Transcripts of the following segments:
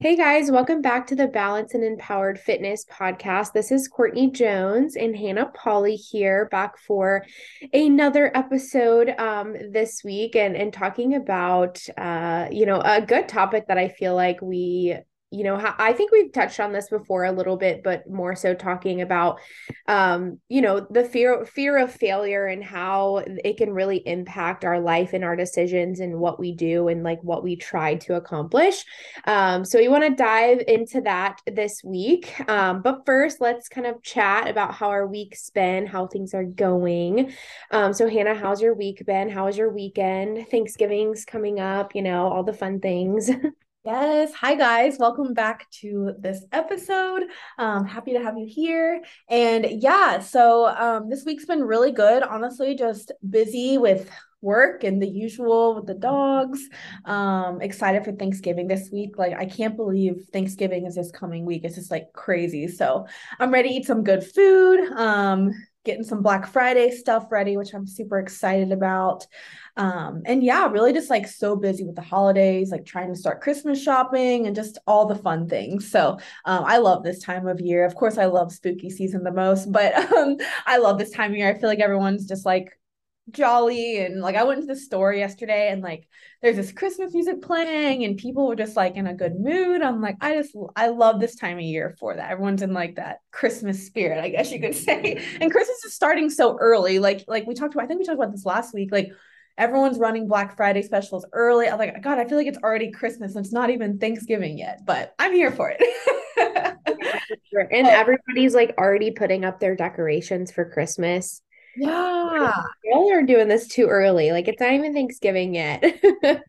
Hey guys, welcome back to the Balance and Empowered Fitness podcast. This is Courtney Jones and Hannah Polly here, back for another episode um, this week and, and talking about, uh, you know, a good topic that I feel like we you know i think we've touched on this before a little bit but more so talking about um you know the fear fear of failure and how it can really impact our life and our decisions and what we do and like what we try to accomplish. Um so we want to dive into that this week. Um but first let's kind of chat about how our week's been how things are going. Um so hannah how's your week been? How was your weekend? Thanksgiving's coming up you know all the fun things Yes. Hi, guys. Welcome back to this episode. Um, happy to have you here. And yeah, so um, this week's been really good. Honestly, just busy with work and the usual with the dogs. Um, excited for Thanksgiving this week. Like, I can't believe Thanksgiving is this coming week. It's just like crazy. So I'm ready to eat some good food. Um, getting some Black Friday stuff ready, which I'm super excited about. Um, and yeah, really just like so busy with the holidays, like trying to start Christmas shopping and just all the fun things. So um, I love this time of year. Of course, I love spooky season the most, but um, I love this time of year. I feel like everyone's just like jolly and like I went to the store yesterday and like there's this Christmas music playing and people were just like in a good mood. I'm like, I just I love this time of year for that. Everyone's in like that Christmas spirit, I guess you could say. And Christmas is starting so early. Like like we talked about, I think we talked about this last week. Like everyone's running Black Friday specials early. I'm like, God, I feel like it's already Christmas. And it's not even Thanksgiving yet, but I'm here for it. and everybody's like already putting up their decorations for Christmas. Yeah. Y'all are doing this too early. Like it's not even Thanksgiving yet.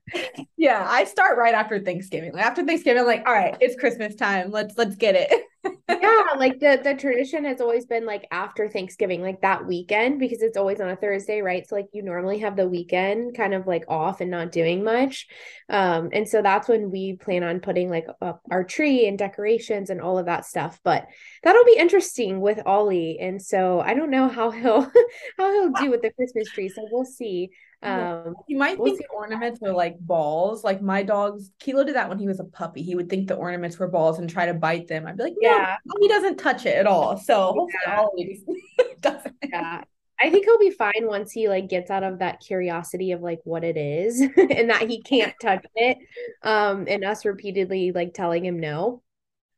yeah, I start right after Thanksgiving. Like after Thanksgiving, I'm like, all right, it's Christmas time. Let's let's get it. yeah, like the the tradition has always been like after Thanksgiving, like that weekend, because it's always on a Thursday, right? So like you normally have the weekend kind of like off and not doing much. Um, and so that's when we plan on putting like up our tree and decorations and all of that stuff. But that'll be interesting with Ollie. And so I don't know how he'll how he'll do with the Christmas tree. So we'll see. Um, you might we'll think ornaments are like balls. Like my dog's Kilo did that when he was a puppy. He would think the ornaments were balls and try to bite them. I'd be like, yeah, he doesn't touch it at all. So yeah. doesn't. Yeah. I think he'll be fine once he like gets out of that curiosity of like what it is and that he can't touch it. Um, and us repeatedly like telling him no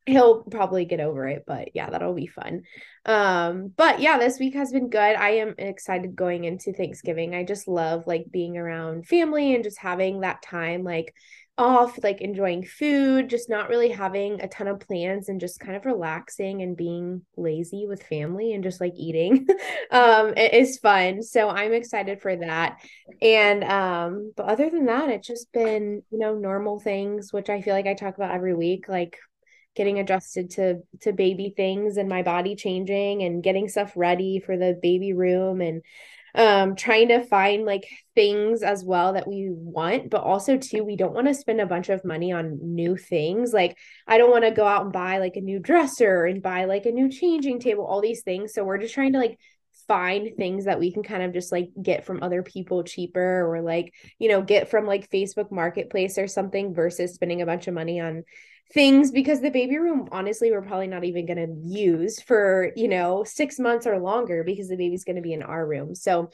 he'll probably get over it but yeah that'll be fun. Um but yeah this week has been good. I am excited going into thanksgiving. I just love like being around family and just having that time like off like enjoying food just not really having a ton of plans and just kind of relaxing and being lazy with family and just like eating. Um it is fun so i'm excited for that. And um but other than that it's just been you know normal things which i feel like i talk about every week like getting adjusted to to baby things and my body changing and getting stuff ready for the baby room and um trying to find like things as well that we want but also too we don't want to spend a bunch of money on new things. Like i don't want to go out and buy like a new dresser and buy like a new changing table all these things. So we're just trying to like find things that we can kind of just like get from other people cheaper or like you know get from like Facebook marketplace or something versus spending a bunch of money on things because the baby room honestly we're probably not even going to use for you know six months or longer because the baby's going to be in our room. So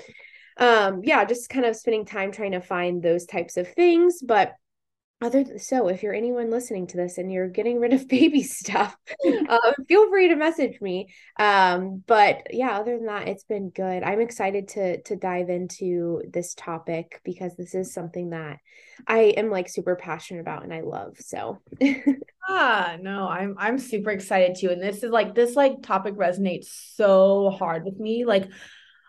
um yeah just kind of spending time trying to find those types of things. But other so if you're anyone listening to this and you're getting rid of baby stuff uh, feel free to message me. Um but yeah other than that it's been good. I'm excited to to dive into this topic because this is something that i am like super passionate about and i love so. Ah no i'm i'm super excited too and this is like this like topic resonates so hard with me like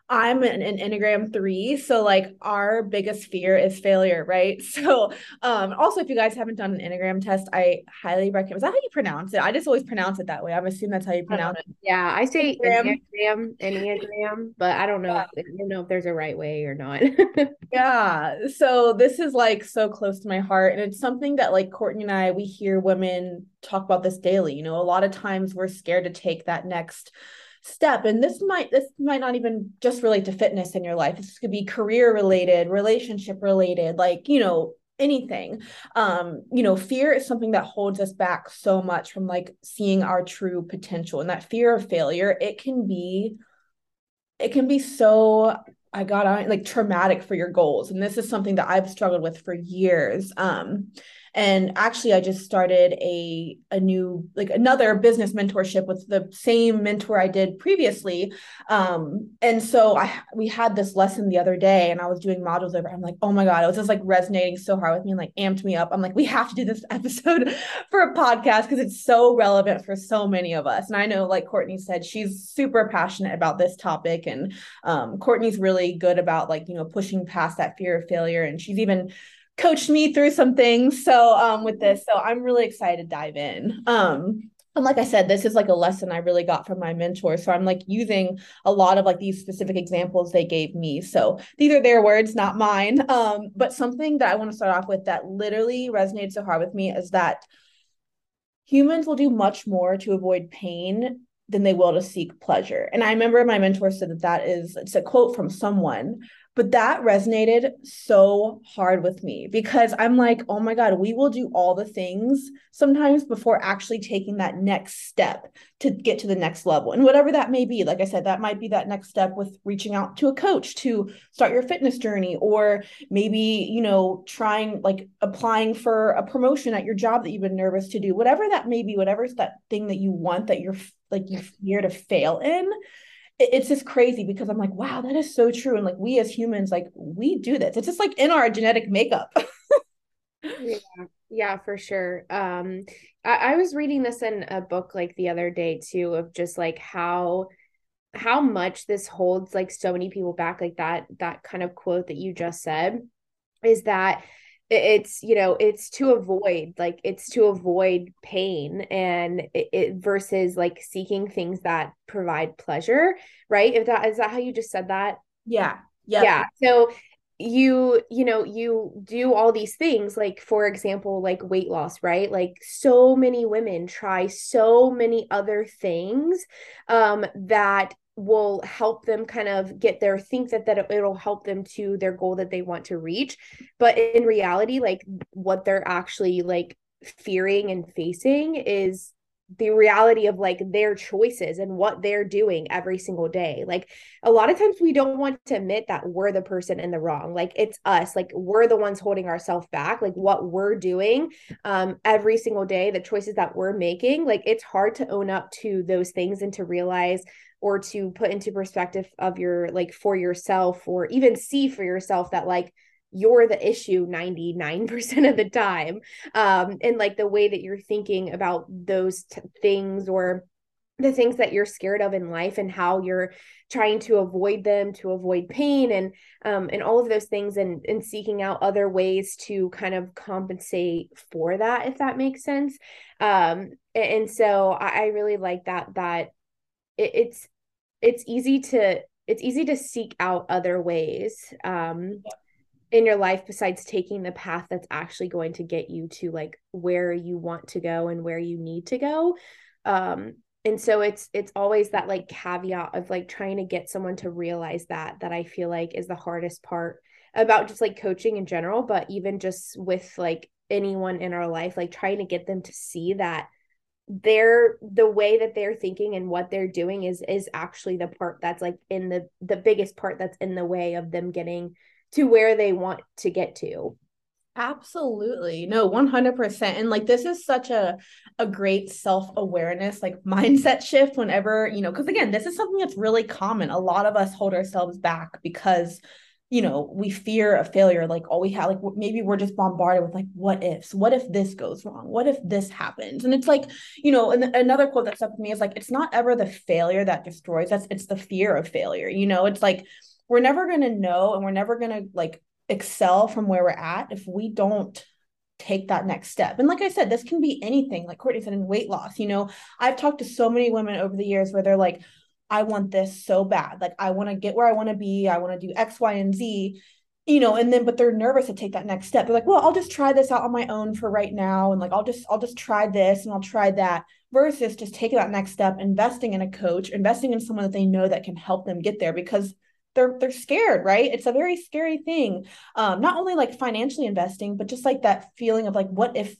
I'm an, an Enneagram three. So like our biggest fear is failure, right? So um also if you guys haven't done an Enneagram test, I highly recommend is that how you pronounce it? I just always pronounce it that way. I'm assuming that's how you pronounce it. Yeah, I say Enneagram, Enneagram, Enneagram but I don't know yeah. if, I don't know if there's a right way or not. yeah. So this is like so close to my heart. And it's something that like Courtney and I, we hear women talk about this daily. You know, a lot of times we're scared to take that next step and this might this might not even just relate to fitness in your life. This could be career related relationship related like you know anything. Um you know fear is something that holds us back so much from like seeing our true potential and that fear of failure it can be it can be so i got on like traumatic for your goals and this is something that i've struggled with for years. Um and actually i just started a a new like another business mentorship with the same mentor i did previously. Um and so i we had this lesson the other day and i was doing modules over i'm like oh my god it was just like resonating so hard with me and like amped me up. I'm like we have to do this episode for a podcast because it's so relevant for so many of us. And i know like courtney said she's super passionate about this topic. And um, courtney's really good about like you know pushing past that fear of failure. And she's even coached me through some things. So um with this, so I'm really excited to dive in. Um and like I said, this is like a lesson I really got from my mentor. So I'm like using a lot of like these specific examples they gave me. So these are their words, not mine. Um, but something that I want to start off with that literally resonated so hard with me is that humans will do much more to avoid pain than they will to seek pleasure. And I remember my mentor said that that is it's a quote from someone, but that resonated so hard with me because I'm like, oh my God, we will do all the things sometimes before actually taking that next step to get to the next level. And whatever that may be, like I said, that might be that next step with reaching out to a coach to start your fitness journey, or maybe, you know, trying like applying for a promotion at your job that you've been nervous to do, whatever that may be, whatever's that thing that you want that you're like you fear to fail in it's just crazy because I'm like, wow, that is so true. And like we as humans, like we do this. It's just like in our genetic makeup. yeah, yeah, for sure. Um, I, I was reading this in a book like the other day too, of just like how how much this holds like so many people back, like that that kind of quote that you just said, is that it's you know it's to avoid like it's to avoid pain and it, it, versus like seeking things that provide pleasure right? If that is that how you just said that? Yeah. Yep. yeah. So you you know you do all these things like for example like weight loss right? Like so many women try so many other things um that will help them kind of get there think that that it'll help them to their goal that they want to reach but in reality like what they're actually like fearing and facing is the reality of like their choices and what they're doing every single day. Like a lot of times we don't want to admit that we're the person in the wrong. Like it's us, like we're the ones holding ourselves back, like what we're doing um every single day, the choices that we're making. Like it's hard to own up to those things and to realize or to put into perspective of your like for yourself or even see for yourself that like you're the issue 99% of the time. Um and like the way that you're thinking about those t- things or the things that you're scared of in life and how you're trying to avoid them to avoid pain and um and all of those things and and seeking out other ways to kind of compensate for that if that makes sense. Um and, and so I, I really like that that it, it's it's easy to it's easy to seek out other ways um in your life besides taking the path that's actually going to get you to like where you want to go and where you need to go. Um and so it's it's always that like caveat of like trying to get someone to realize that that i feel like is the hardest part about just like coaching in general but even just with like anyone in our life like trying to get them to see that they're the way that they're thinking and what they're doing is is actually the part that's like in the the biggest part that's in the way of them getting to where they want to get to. Absolutely. No 100% and like this is such a a great self-awareness like mindset shift whenever you know because again this is something that's really common. A lot of us hold ourselves back because you know we fear a failure like all we have like maybe we're just bombarded with like what ifs what if this goes wrong what if this happens and it's like you know and another quote that stuck with me is like it's not ever the failure that destroys us it's the fear of failure you know it's like we're never going to know and we're never going to like excel from where we're at if we don't take that next step. And like I said, this can be anything, like Courtney said, in weight loss. You know, I've talked to so many women over the years where they're like, I want this so bad. Like I want to get where I want to be. I want to do X, Y, and Z. You know, and then but they're nervous to take that next step. They're like, well, I'll just try this out on my own for right now. And like I'll just I'll just try this and I'll try that versus just taking that next step, investing in a coach, investing in someone that they know that can help them get there because they're they're scared right it's a very scary thing um not only like financially investing but just like that feeling of like what if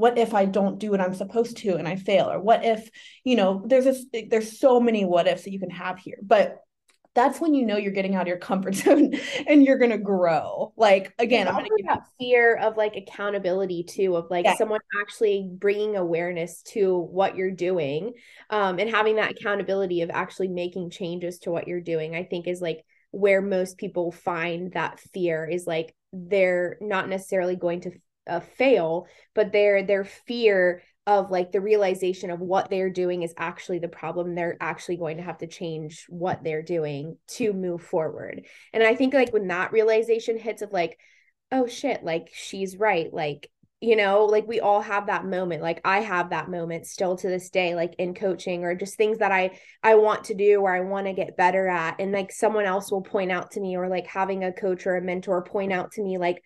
what if i don't do what i'm supposed to and i fail or what if you know there's this there's so many what ifs that you can have here but that's when you know you're getting out of your comfort zone and you're going to grow. Like again, I'm going to give that fear of like accountability too of like yeah. someone actually bringing awareness to what you're doing um and having that accountability of actually making changes to what you're doing. I think is like where most people find that fear is like they're not necessarily going to uh, fail, but their their fear of like the realization of what they're doing is actually the problem. They're actually going to have to change what they're doing to move forward. And i think like when that realization hits of like oh shit like she's right like you know like we all have that moment. Like i have that moment still to this day like in coaching or just things that i i want to do or i want to get better at. And like someone else will point out to me or like having a coach or a mentor point out to me like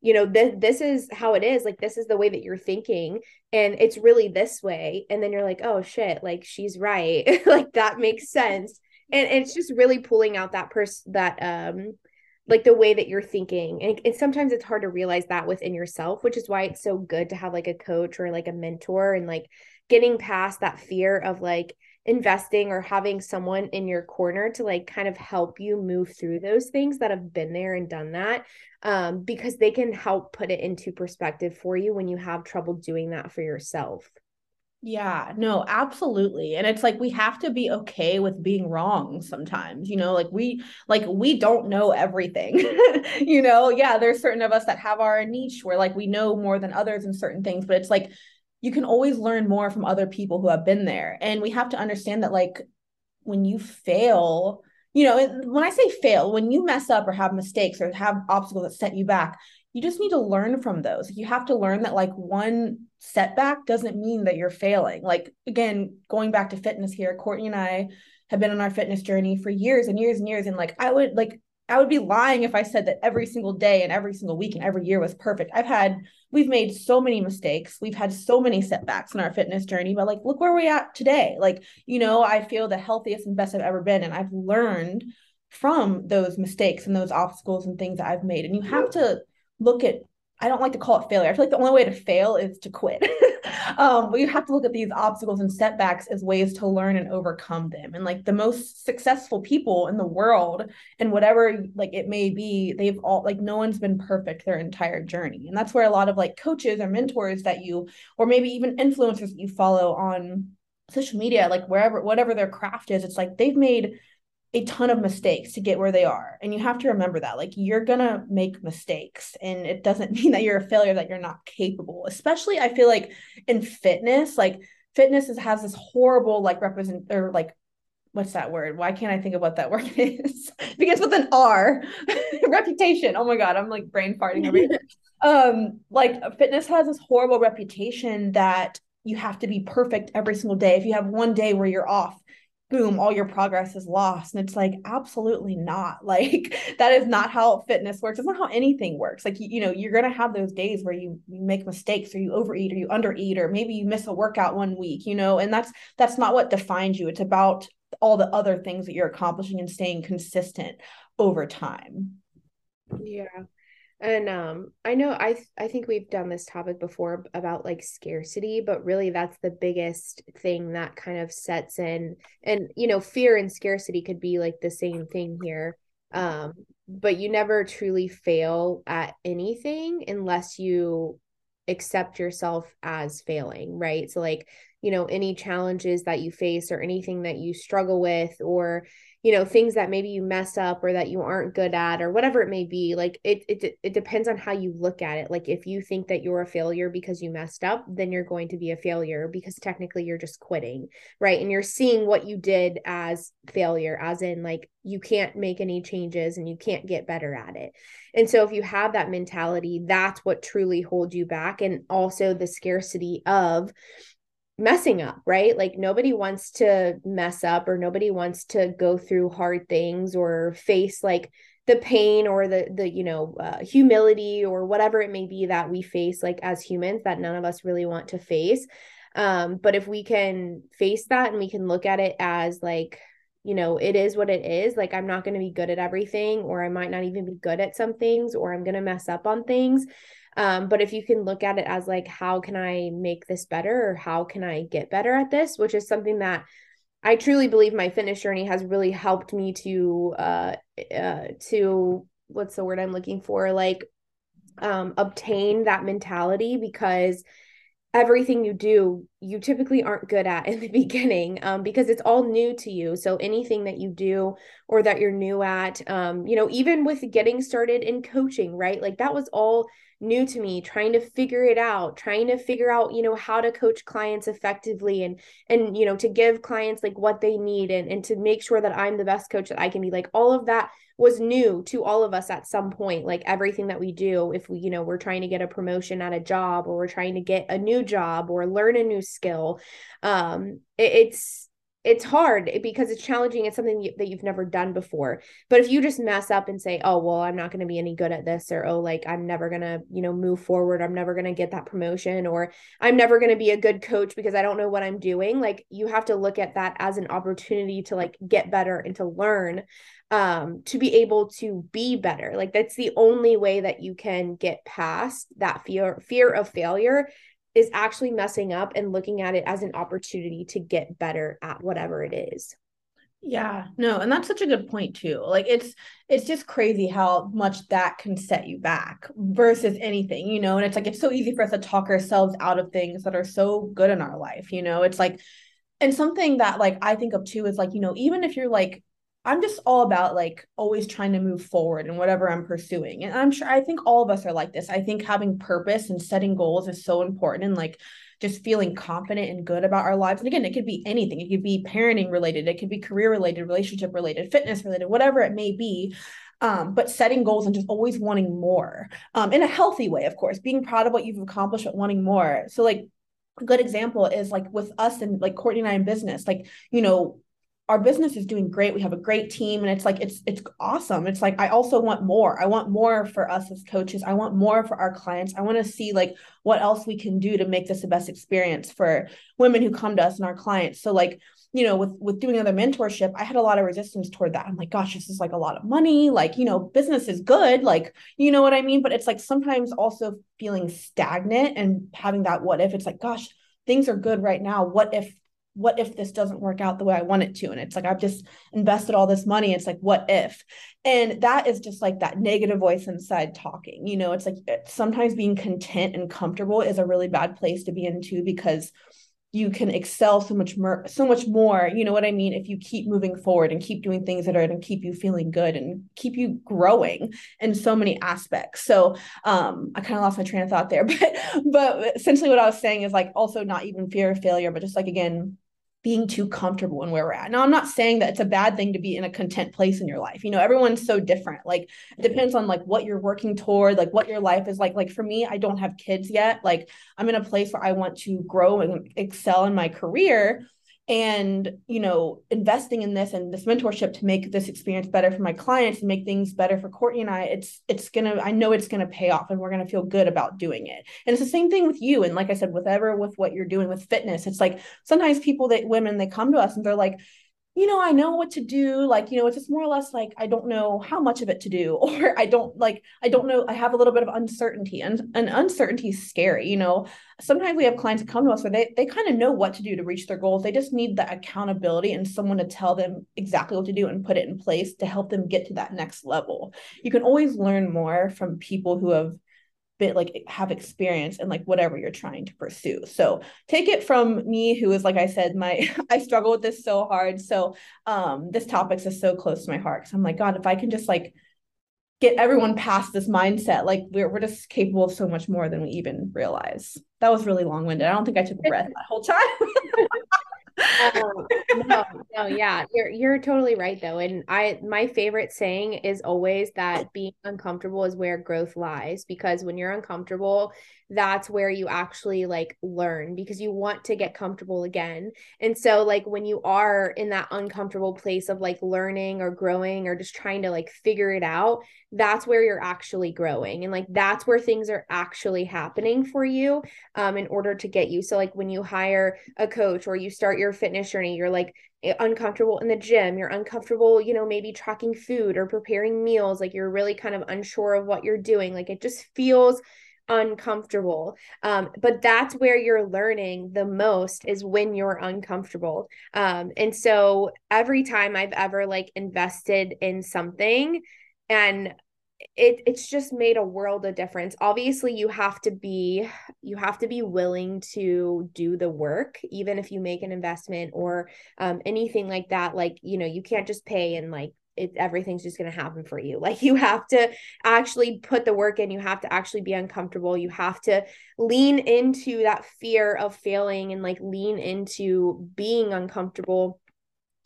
you know this this is how it is like this is the way that you're thinking and it's really this way and then you're like oh shit like she's right. Like that makes sense and, and it's just really pulling out that person that um like the way that you're thinking and, and sometimes it's hard to realize that within yourself which is why it's so good to have like a coach or like a mentor and like getting past that fear of like investing or having someone in your corner to like kind of help you move through those things that have been there and done that um, because they can help put it into perspective for you when you have trouble doing that for yourself. Yeah, no, absolutely. And it's like we have to be okay with being wrong sometimes, you know, like we like we don't know everything. you know, yeah, there's certain of us that have our niche where like we know more than others in certain things, but it's like you can always learn more from other people who have been there. And we have to understand that like when you fail, you know, when I say fail, when you mess up or have mistakes or have obstacles that set you back, you just need to learn from those. You have to learn that like one setback doesn't mean that you're failing. Like again, going back to fitness here, Courtney and I have been on our fitness journey for years and years and years. And like I would like I would be lying if I said that every single day and every single week and every year was perfect. I've had, we've made so many mistakes. We've had so many setbacks in our fitness journey, but like, look where we're at today. Like, you know, I feel the healthiest and best I've ever been. And I've learned from those mistakes and those obstacles and things that I've made. And you have to look at I don't like to call it failure. I feel like the only way to fail is to quit. um, but you have to look at these obstacles and setbacks as ways to learn and overcome them. And like the most successful people in the world, and whatever like it may be, they've all like no one's been perfect their entire journey. And that's where a lot of like coaches or mentors that you, or maybe even influencers that you follow on social media, like wherever, whatever their craft is, it's like they've made a ton of mistakes to get where they are. And you have to remember that. Like you're going to make mistakes and it doesn't mean that you're a failure that you're not capable. Especially I feel like in fitness, like fitness is, has this horrible like represent or like what's that word? Why can't I think of what that word is? begins with an R. reputation. Oh my god, I'm like brain farting over here. um like fitness has this horrible reputation that you have to be perfect every single day. If you have one day where you're off, boom all your progress is lost. And it's like absolutely not. Like that is not how fitness works. It's not how anything works. Like you, you know you're going to have those days where you, you make mistakes or you overeat or you undereat or maybe you miss a workout one week you know? And that's that's not what defines you. It's about all the other things that you're accomplishing and staying consistent over time. Yeah and um I know I th- I think we've done this topic before about like scarcity, but really that's the biggest thing that kind of sets in and you know fear and scarcity could be like the same thing here. Um but you never truly fail at anything unless you accept yourself as failing, right? So like, you know, any challenges that you face or anything that you struggle with or you know things that maybe you mess up or that you aren't good at or whatever it may be like it it it depends on how you look at it. Like if you think that you're a failure because you messed up then you're going to be a failure because technically you're just quitting right? And you're seeing what you did as failure as in like you can't make any changes and you can't get better at it. And so if you have that mentality that's what truly holds you back. And also the scarcity of messing up, right? Like nobody wants to mess up or nobody wants to go through hard things or face like the pain or the the you know uh, humility or whatever it may be that we face like as humans that none of us really want to face um but if we can face that and we can look at it as like you know, it is what it is. Like, I'm not going to be good at everything, or I might not even be good at some things, or I'm going to mess up on things. Um, but if you can look at it as like, how can I make this better, or how can I get better at this, which is something that I truly believe my fitness journey has really helped me to, uh, uh, to what's the word I'm looking for, like, um, obtain that mentality because everything you do you typically aren't good at in the beginning um, because it's all new to you. So anything that you do or that you're new at um, you know even with getting started in coaching right? Like that was all new to me trying to figure it out trying to figure out you know how to coach clients effectively and and you know to give clients like what they need and and to make sure that I'm the best coach that I can be like all of that was new to all of us at some point like everything that we do if we you know we're trying to get a promotion at a job or we're trying to get a new job or learn a new skill um it, it's it's hard because it's challenging it's something you, that you've never done before. But if you just mess up and say oh well i'm not going to be any good at this or oh like i'm never going to you know move forward i'm never going to get that promotion or i'm never going to be a good coach because i don't know what i'm doing like you have to look at that as an opportunity to like get better and to learn um to be able to be better. Like that's the only way that you can get past that fear fear of failure is actually messing up and looking at it as an opportunity to get better at whatever it is. Yeah no and that's such a good point too. Like it's it's just crazy how much that can set you back versus anything you know and it's like it's so easy for us to talk ourselves out of things that are so good in our life you know? It's like and something that like i think of too is like you know even if you're like I'm just all about like always trying to move forward in whatever I'm pursuing. And I'm sure I think all of us are like this. I think having purpose and setting goals is so important and like just feeling confident and good about our lives. And again, it could be anything. It could be parenting related, it could be career related, relationship related, fitness related, whatever it may be. Um, but setting goals and just always wanting more um, in a healthy way, of course, being proud of what you've accomplished, but wanting more. So, like, a good example is like with us and like Courtney and I in business, like, you know, our business is doing great. We have a great team and it's like it's it's awesome. It's like i also want more. I want more for us as coaches. I want more for our clients. I want to see like what else we can do to make this the best experience for women who come to us and our clients. So like you know with with doing other mentorship i had a lot of resistance toward that. I'm like gosh this is like a lot of money. Like you know business is good. Like you know what i mean? But it's like sometimes also feeling stagnant and having that what if. It's like gosh things are good right now. What if what if this doesn't work out the way I want it to? And it's like, I've just invested all this money. It's like, what if? And that is just like that negative voice inside talking. You know, it's like eh, sometimes being content and comfortable is a really bad place to be in too, because you can excel so much more so much more you know what i mean if you keep moving forward and keep doing things that are going to keep you feeling good and keep you growing in so many aspects. So um i kind of lost my train of thought there but but essentially what i was saying is like also not even fear of failure but just like again being too comfortable in where we're at. Now, I'm not saying that it's a bad thing to be in a content place in your life. You know, everyone's so different. Like it depends on like what you're working toward, like what your life is like. Like for me, I don't have kids yet. Like I'm in a place where I want to grow and excel in my career and you know investing in this and this mentorship to make this experience better for my clients and make things better for courtney and i it's it's gonna i know it's gonna pay off and we're gonna feel good about doing it. And it's the same thing with you and like i said whatever with what you're doing with fitness it's like sometimes people that women they come to us and they're like you know, I know what to do. Like, you know, it's just more or less like I don't know how much of it to do, or I don't like, I don't know, I have a little bit of uncertainty. And, and uncertainty is scary. You know, sometimes we have clients that come to us where they, they kind of know what to do to reach their goals. They just need the accountability and someone to tell them exactly what to do and put it in place to help them get to that next level. You can always learn more from people who have bit like have experience in like whatever you're trying to pursue. So take it from me who is like i said my i struggle with this so hard. So um this topic is so close to my heart because i'm like god if i can just like get everyone past this mindset like we're, we're just capable of so much more than we even realize. That was really long-winded. I don't think i took a breath that whole time um, no, no, yeah, you're you're totally right though. And I my favorite saying is always that being uncomfortable is where growth lies because when you're uncomfortable, that's where you actually like learn because you want to get comfortable again. And so like when you are in that uncomfortable place of like learning or growing or just trying to like figure it out, that's where you're actually growing and like that's where things are actually happening for you um in order to get you. So like when you hire a coach or you start your fitness journey you're like uncomfortable in the gym you're uncomfortable you know maybe tracking food or preparing meals like you're really kind of unsure of what you're doing like it just feels uncomfortable. Um, but that's where you're learning the most is when you're uncomfortable. Um, and so every time i've ever like invested in something and it it's just made a world of difference. Obviously you have to be you have to be willing to do the work even if you make an investment or um, anything like that. Like you know you can't just pay and like it, everything's just going to happen for you like you have to actually put the work in you have to actually be uncomfortable you have to lean into that fear of failing and like lean into being uncomfortable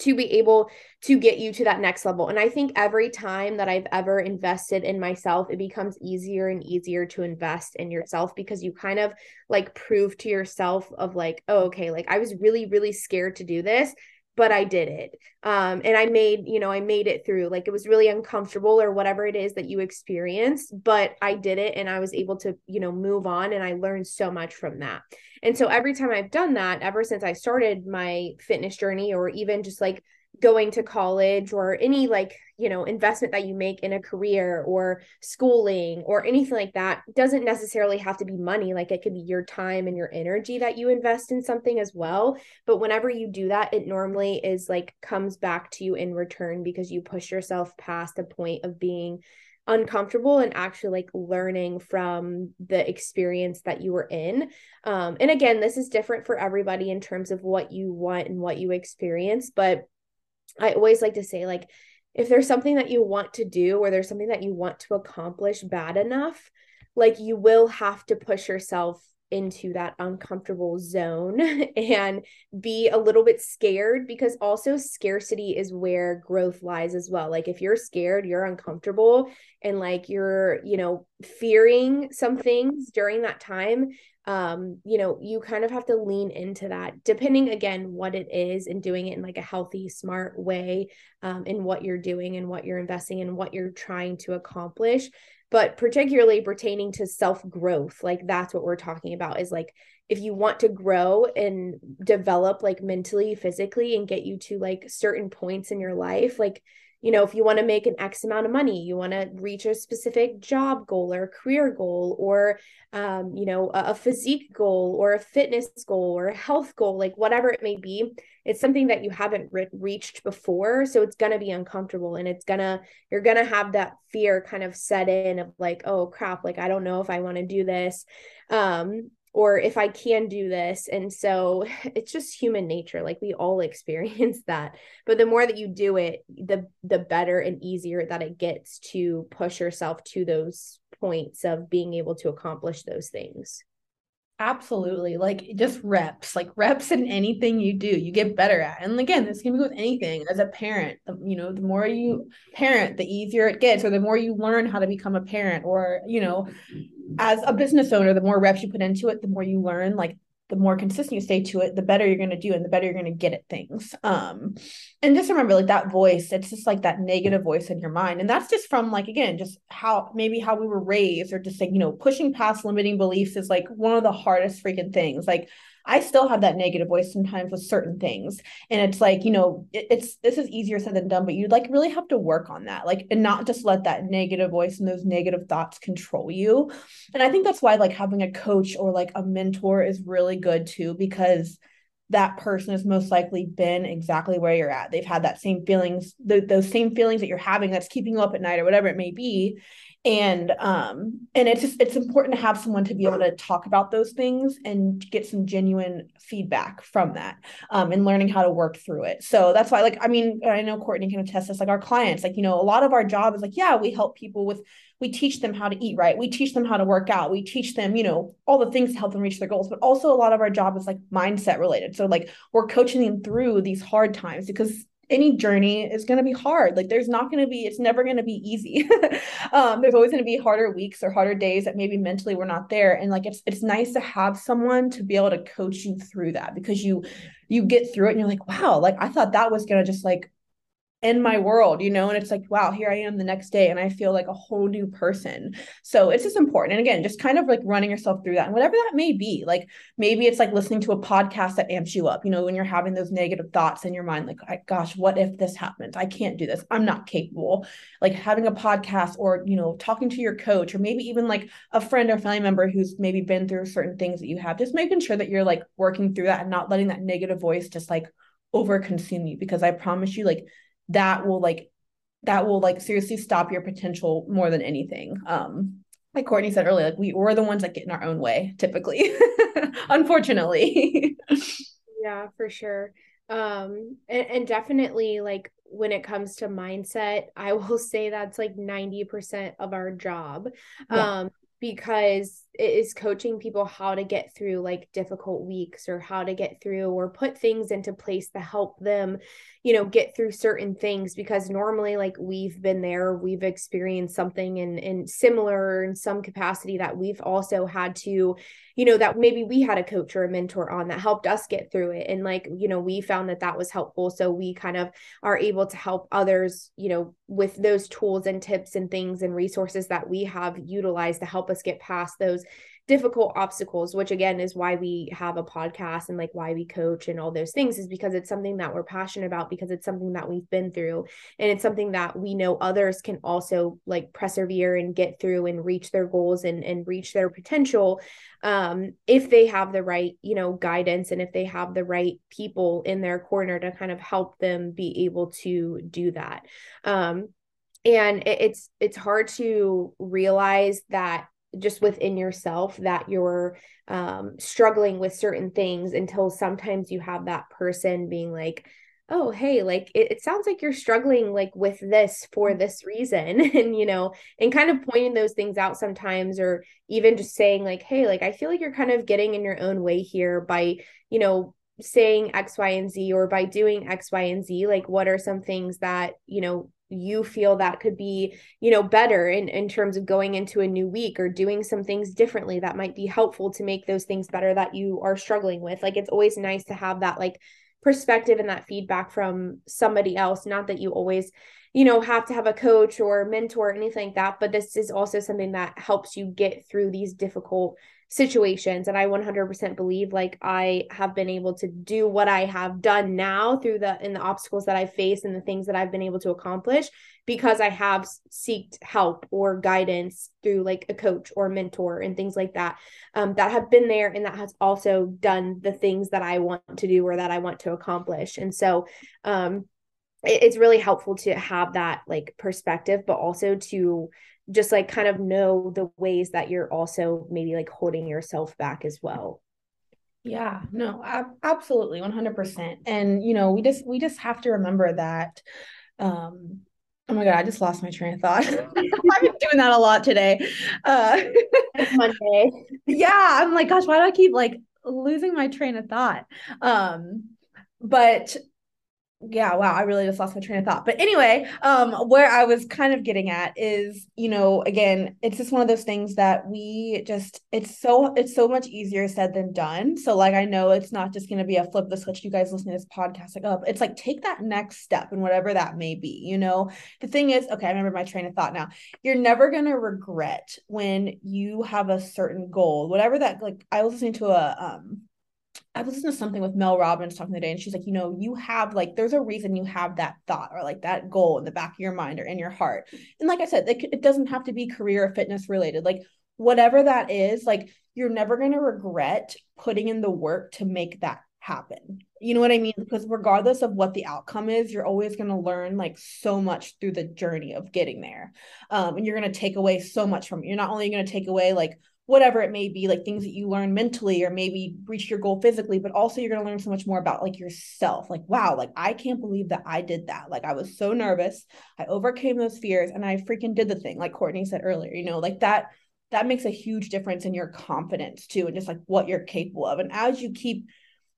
to be able to get you to that next level. And I think every time that I've ever invested in myself, it becomes easier and easier to invest in yourself because you kind of like prove to yourself of like, oh, okay, like I was really, really scared to do this but I did it. Um, and I made, you know, I made it through. Like it was really uncomfortable or whatever it is that you experienced, but I did it and I was able to, you know, move on and I learned so much from that. And so every time I've done that, ever since I started my fitness journey or even just like going to college or any like you know investment that you make in a career or schooling or anything like that doesn't necessarily have to be money like it could be your time and your energy that you invest in something as well but whenever you do that it normally is like comes back to you in return because you push yourself past a point of being uncomfortable and actually like learning from the experience that you were in. Um, and again, this is different for everybody in terms of what you want and what you experience, but I always like to say, like, if there's something that you want to do or there's something that you want to accomplish bad enough, like, you will have to push yourself into that uncomfortable zone and be a little bit scared because also scarcity is where growth lies as well. Like if you're scared, you're uncomfortable and like you're, you know, fearing some things during that time, um you know you kind of have to lean into that depending again what it is and doing it in like a healthy smart way um in what you're doing and what you're investing in what you're trying to accomplish but particularly pertaining to self growth like that's what we're talking about is like if you want to grow and develop like mentally physically and get you to like certain points in your life like you know, if you want to make an X amount of money, you want to reach a specific job goal or career goal, or, um, you know, a, a physique goal or a fitness goal or a health goal, like whatever it may be, it's something that you haven't re- reached before. So it's going to be uncomfortable and it's going to, you're going to have that fear kind of set in of like, oh crap, like I don't know if I want to do this. Um, or if I can do this. And so it's just human nature. Like we all experience that. But the more that you do it, the the better and easier that it gets to push yourself to those points of being able to accomplish those things. Absolutely. Like just reps, like reps in anything you do, you get better at. And again, this can be with anything. As a parent, you know, the more you parent, the easier it gets, or the more you learn how to become a parent, or, you know, as a business owner, the more reps you put into it, the more you learn. Like the more consistent you stay to it, the better you're going to do and the better you're going to get at things. Um, and just remember like that voice, it's just like that negative voice in your mind. And that's just from like, again, just how maybe how we were raised or just like, you know, pushing past limiting beliefs is like one of the hardest freaking things. Like I still have that negative voice sometimes with certain things. And it's like, you know, it, it's this is easier said than done, but you like really have to work on that. Like, and not just let that negative voice and those negative thoughts control you. And I think that's why like having a coach or like a mentor is really good too, because that person has most likely been exactly where you're at. They've had that same feelings, the, those same feelings that you're having that's keeping you up at night or whatever it may be and um and it's just it's important to have someone to be able to talk about those things and get some genuine feedback from that um and learning how to work through it. So that's why like i mean i know courtney can attest this like our clients like you know a lot of our job is like yeah we help people with we teach them how to eat right. We teach them how to work out. We teach them you know all the things to help them reach their goals. But also a lot of our job is like mindset related. So like we're coaching them through these hard times because any journey is going to be hard. Like there's not going to be, it's never going to be easy. um, there's always going to be harder weeks or harder days that maybe mentally we're not there. And like, it's, it's nice to have someone to be able to coach you through that because you, you get through it and you're like, wow, like I thought that was going to just like in my world, you know, and it's like, wow, here I am the next day and I feel like a whole new person. So it's just important. And again, just kind of like running yourself through that and whatever that may be. Like maybe it's like listening to a podcast that amps you up, you know, when you're having those negative thoughts in your mind, like, gosh, what if this happens? I can't do this. I'm not capable. Like having a podcast or, you know, talking to your coach or maybe even like a friend or family member who's maybe been through certain things that you have, just making sure that you're like working through that and not letting that negative voice just like over consume you because I promise you, like that will like that will like seriously stop your potential more than anything. Um, like Courtney said earlier, like we we're the ones that get in our own way typically, unfortunately. yeah, for sure. Um, and, and definitely like when it comes to mindset, I will say that's like 90% of our job. Yeah. Um, because is coaching people how to get through like difficult weeks or how to get through or put things into place to help them you know get through certain things because normally like we've been there we've experienced something in in similar in some capacity that we've also had to you know that maybe we had a coach or a mentor on that helped us get through it. And like you know we found that that was helpful. So we kind of are able to help others you know with those tools and tips and things and resources that we have utilized to help us get past those difficult obstacles which again is why we have a podcast and like why we coach and all those things is because it's something that we're passionate about because it's something that we've been through and it's something that we know others can also like persevere and get through and reach their goals and and reach their potential um if they have the right you know guidance and if they have the right people in their corner to kind of help them be able to do that. Um and it's it's hard to realize that just within yourself that you're um, struggling with certain things until sometimes you have that person being like oh hey like it, it, sounds like you're struggling like with this for mm. this reason and you know and kind of pointing those things out sometimes or even just saying like hey like i feel like you're kind of getting in your own way here by you know saying x y and z or by doing x y and z like what are some things that you know you feel that could be you know better in in terms of going into a new week or doing some things differently that might be helpful to make those things better that you are struggling with. Like it's always nice to have that like perspective and that feedback from somebody else. Not that you always you know have to have a coach or mentor or anything like that but this is also something that helps you get through these difficult situations and i 100% believe like i have been able to do what i have done now through the in the obstacles that i face and the things that i've been able to accomplish because i have sought help or guidance through like a coach or mentor and things like that um, that have been there and that has also done the things that i want to do or that i want to accomplish. And so um, it's really helpful to have that like perspective but also to just like kind of know the ways that you're also maybe like holding yourself back as well. Yeah no ab- absolutely 100% and you know we just we just have to remember that um oh my god i just lost my train of thought. I've been doing that a lot today. Uh monday. Yeah i'm like gosh why do i keep like losing my train of thought? Um but yeah wow i really just lost my train of thought. But anyway um where i was kind of getting at is you know again it's just one of those things that we just it's so it's so much easier said than done. So like i know it's not just going to be a flip the switch you guys listening to this podcast like oh, it's like take that next step and whatever that may be you know? The thing is okay i remember my train of thought now. You're never going to regret when you have a certain goal whatever that like i was listening to a um I was listening to something with Mel Robbins talking today, and she's like, you know, you have like, there's a reason you have that thought or like that goal in the back of your mind or in your heart. And like I said, it, it doesn't have to be career or fitness related. Like, whatever that is, like, you're never going to regret putting in the work to make that happen. You know what I mean? Because regardless of what the outcome is, you're always going to learn like so much through the journey of getting there. Um, and you're going to take away so much from it. You're not only going to take away like whatever it may be, like things that you learn mentally or maybe reach your goal physically, but also you're going to learn so much more about like yourself. Like, wow, like I can't believe that I did that. Like I was so nervous. I overcame those fears and I freaking did the thing, like Courtney said earlier, you know, like that that makes a huge difference in your confidence too and just like what you're capable of. And as you keep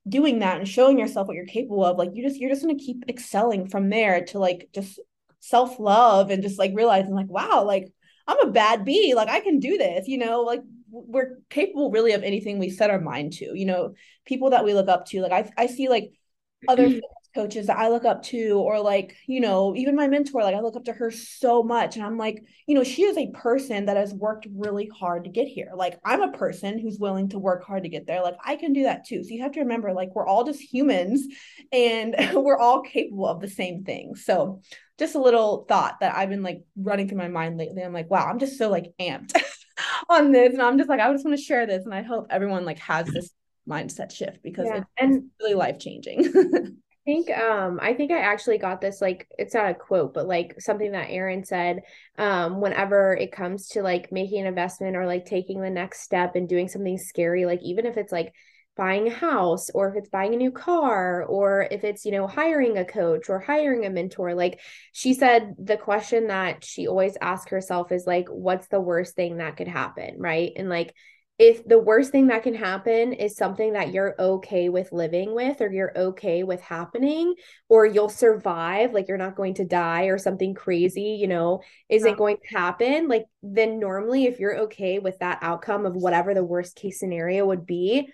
doing that and showing yourself what you're capable of, like you just you're just going to keep excelling from there to like just self-love and just like realizing like wow, like I'm a bad bee. Like I can do this, you know, like we're capable really of anything we set our mind to, you know, people that we look up to. Like I, I see like other mm-hmm. coaches that I look up to, or like, you know, even my mentor, like I look up to her so much. And I'm like, you know, she is a person that has worked really hard to get here. Like, I'm a person who's willing to work hard to get there. Like, I can do that too. So you have to remember, like, we're all just humans and we're all capable of the same thing. So just a little thought that I've been like running through my mind lately. I'm like, wow, I'm just so like amped on this. And I'm just like, I just want to share this. And I hope everyone like has this mindset shift because yeah. it's and really life changing. I think um I think I actually got this like it's not a quote but like something that Aaron said um whenever it comes to like making an investment or like taking the next step and doing something scary like even if it's like buying a house or if it's buying a new car or if it's you know hiring a coach or hiring a mentor like she said the question that she always asks herself is like what's the worst thing that could happen right and like if the worst thing that can happen is something that you're okay with living with or you're okay with happening or you'll survive like you're not going to die or something crazy you know isn't yeah. going to happen like then normally if you're okay with that outcome of whatever the worst case scenario would be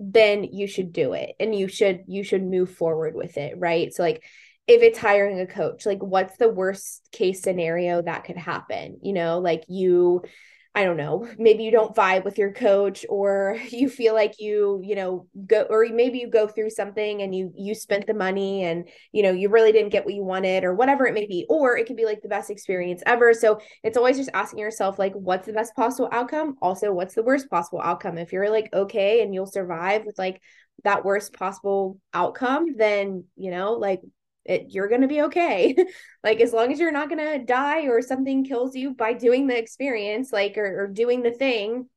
then you should do it and you should you should move forward with it right? So like if it's hiring a coach like what's the worst case scenario that could happen? You know like you I don't know, maybe you don't vibe with your coach or you feel like you, you know, go or maybe you go through something and you you spent the money and you know, you really didn't get what you wanted or whatever it may be or it could be like the best experience ever. So, it's always just asking yourself like what's the best possible outcome? Also, what's the worst possible outcome? If you're like okay and you'll survive with like that worst possible outcome, then, you know, like it, you're going to be okay. like as long as you're not going to die or something kills you by doing the experience, like or, or doing the thing,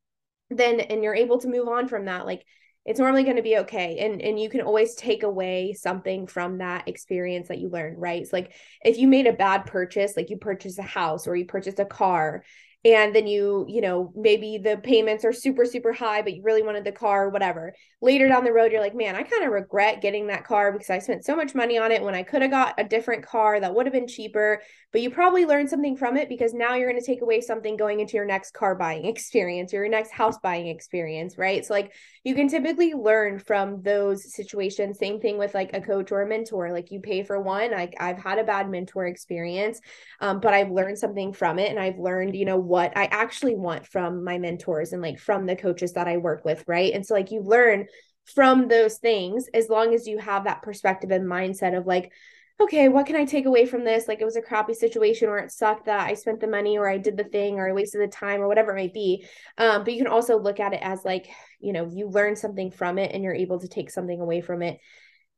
then and you're able to move on from that, like it's normally going to be okay and and you can always take away something from that experience that you learned right so like if you made a bad purchase like you purchased a house or you purchased a car and then you you know maybe the payments are super super high but you really wanted the car or whatever. Later down the road you're like man i kind of regret getting that car because i spent so much money on it when i could have got a different car that would have been cheaper. But you probably learned something from it because now you're going to take away something going into your next car buying experience or your next house buying experience right? So like you can typically learn from those situations same thing with like a coach or a mentor like you pay for one like i've had a bad mentor experience um, but i've learned something from it and i've learned you know what I actually want from my mentors and like from the coaches that I work with, right? And so like you learn from those things as long as you have that perspective and mindset of like okay, what can I take away from this? Like it was a crappy situation or it sucked that I spent the money or I did the thing or I wasted the time or whatever it might be. Um, but you can also look at it as like, you know, you learn something from it and you're able to take something away from it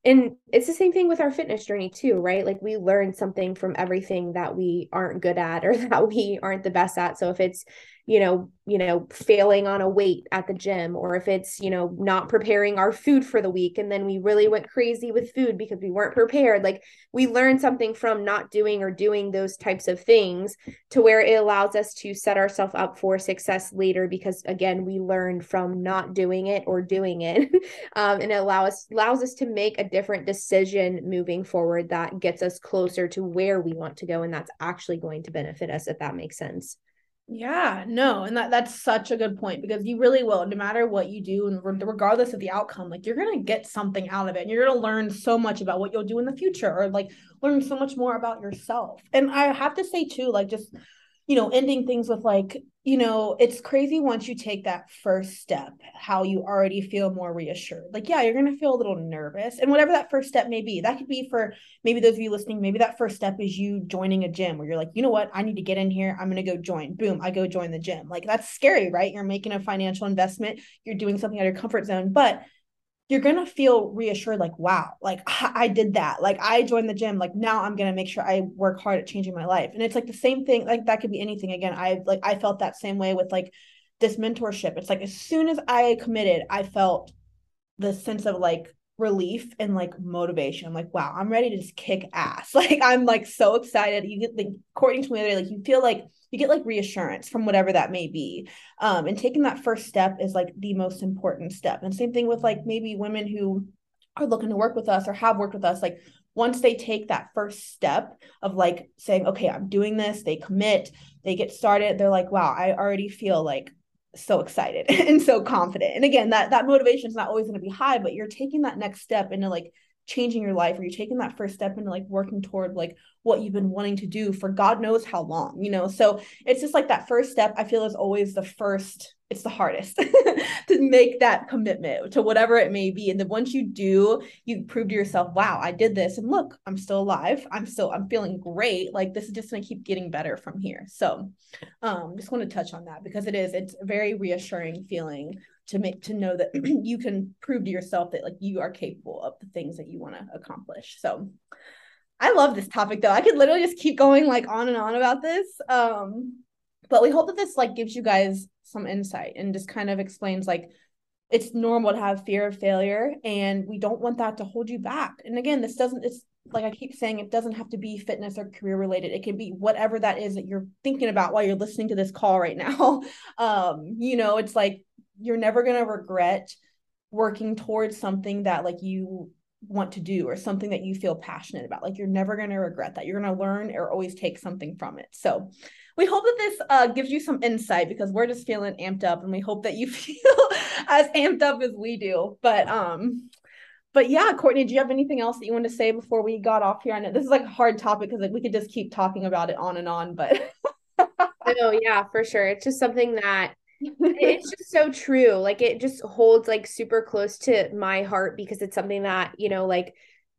and it's the same thing with our fitness journey too right like we learn something from everything that we aren't good at or that we aren't the best at so if it's you know you know failing on a weight at the gym or if it's you know not preparing our food for the week and then we really went crazy with food because we weren't prepared. Like we learn something from not doing or doing those types of things to where it allows us to set ourselves up for success later because again we learned from not doing it or doing it. Um, and it allows us allows us to make a different decision moving forward that gets us closer to where we want to go and that's actually going to benefit us if that makes sense yeah, no, and that that's such a good point because you really will, no matter what you do, and regardless of the outcome, like you're gonna get something out of it, and you're gonna learn so much about what you'll do in the future, or like learn so much more about yourself. And I have to say too, like just you know, ending things with like, you know, it's crazy once you take that first step, how you already feel more reassured. Like, yeah, you're going to feel a little nervous. And whatever that first step may be, that could be for maybe those of you listening, maybe that first step is you joining a gym where you're like, you know what, I need to get in here. I'm going to go join. Boom, I go join the gym. Like, that's scary, right? You're making a financial investment, you're doing something out of your comfort zone. But you're going to feel reassured like wow like i did that like i joined the gym like now i'm going to make sure i work hard at changing my life and it's like the same thing like that could be anything again i like i felt that same way with like this mentorship it's like as soon as i committed i felt the sense of like relief and like motivation. I'm like, wow, I'm ready to just kick ass. Like I'm like so excited. You get like according to me like you feel like you get like reassurance from whatever that may be. Um, and taking that first step is like the most important step. And same thing with like maybe women who are looking to work with us or have worked with us, like once they take that first step of like saying, okay, I'm doing this, they commit, they get started, they're like, wow, I already feel like so excited and so confident. And again, that that motivation is not always going to be high, but you're taking that next step into like changing your life or you're taking that first step into like working toward like what you've been wanting to do for God knows how long, you know? So it's just like that first step, I feel is always the first, it's the hardest to make that commitment to whatever it may be. And then once you do, you prove to yourself, wow, I did this. And look, I'm still alive. I'm still, I'm feeling great. Like this is just going to keep getting better from here. So um, just want to touch on that because it is, it's a very reassuring feeling to make to know that you can prove to yourself that like you are capable of the things that you want to accomplish so i love this topic though i could literally just keep going like on and on about this um but we hope that this like gives you guys some insight and just kind of explains like it's normal to have fear of failure and we don't want that to hold you back and again this doesn't it's like I keep saying, it doesn't have to be fitness or career related. It can be whatever that is that you're thinking about while you're listening to this call right now. Um, you know, it's like you're never going to regret working towards something that like you want to do or something that you feel passionate about. Like you're never going to regret that. You're going to learn or always take something from it. So we hope that this uh, gives you some insight because we're just feeling amped up and we hope that you feel as amped up as we do. But um but yeah, Courtney, do you have anything else that you want to say before we got off here? I know this is like a hard topic because like, we could just keep talking about it on and on, but no, yeah, for sure. It's just something that it's just so true. Like it just holds like super close to my heart because it's something that, you know, like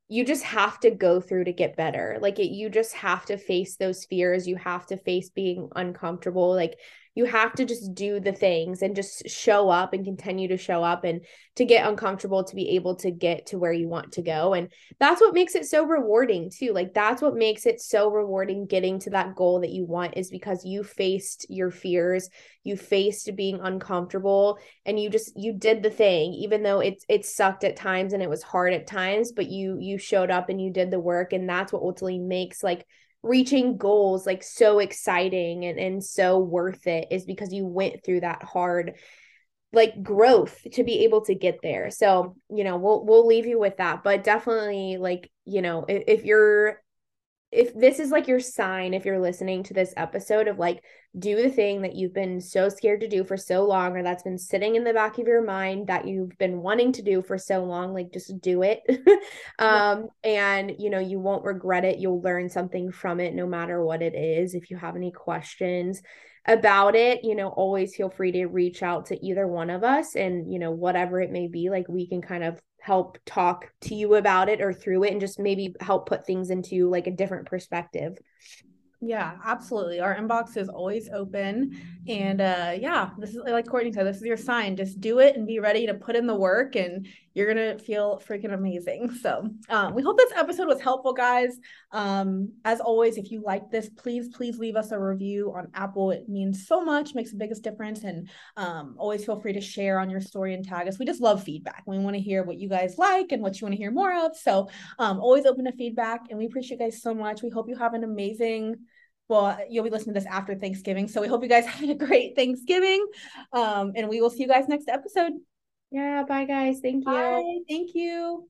you just have to go through to get better. Like it, you just have to face those fears. You have to face being uncomfortable. Like you have to just do the things and just show up and continue to show up and to get uncomfortable to be able to get to where you want to go. And that's what makes it so rewarding too. Like that's what makes it so rewarding getting to that goal that you want is because you faced your fears you faced being uncomfortable and you just you did the thing even though it it sucked at times and it was hard at times but you you showed up and you did the work. And that's what ultimately makes like reaching goals like so exciting and, and so worth it is because you went through that hard like growth to be able to get there. So, you know, we'll we'll leave you with that, but definitely like, you know, if, if you're if this is like your sign if you're listening to this episode of like do the thing that you've been so scared to do for so long or that's been sitting in the back of your mind that you've been wanting to do for so long like just do it. Um and you know you won't regret it. You'll learn something from it no matter what it is if you have any questions about it, you know, always feel free to reach out to either one of us and, you know, whatever it may be, like we can kind of help talk to you about it or through it and just maybe help put things into like a different perspective. Yeah, absolutely. Our inbox is always open. And uh yeah, this is like Courtney said, this is your sign. Just do it and be ready to put in the work and you're gonna feel freaking amazing. So um we hope this episode was helpful, guys. Um, as always, if you like this, please, please leave us a review on Apple. It means so much, makes the biggest difference. And um always feel free to share on your story and tag us. We just love feedback. We want to hear what you guys like and what you want to hear more of. So um always open to feedback and we appreciate you guys so much. We hope you have an amazing well, you'll be listening to this after Thanksgiving. So we hope you guys have a great Thanksgiving. Um, and we will see you guys next episode. Yeah, bye guys. Thank you. Bye. Thank you.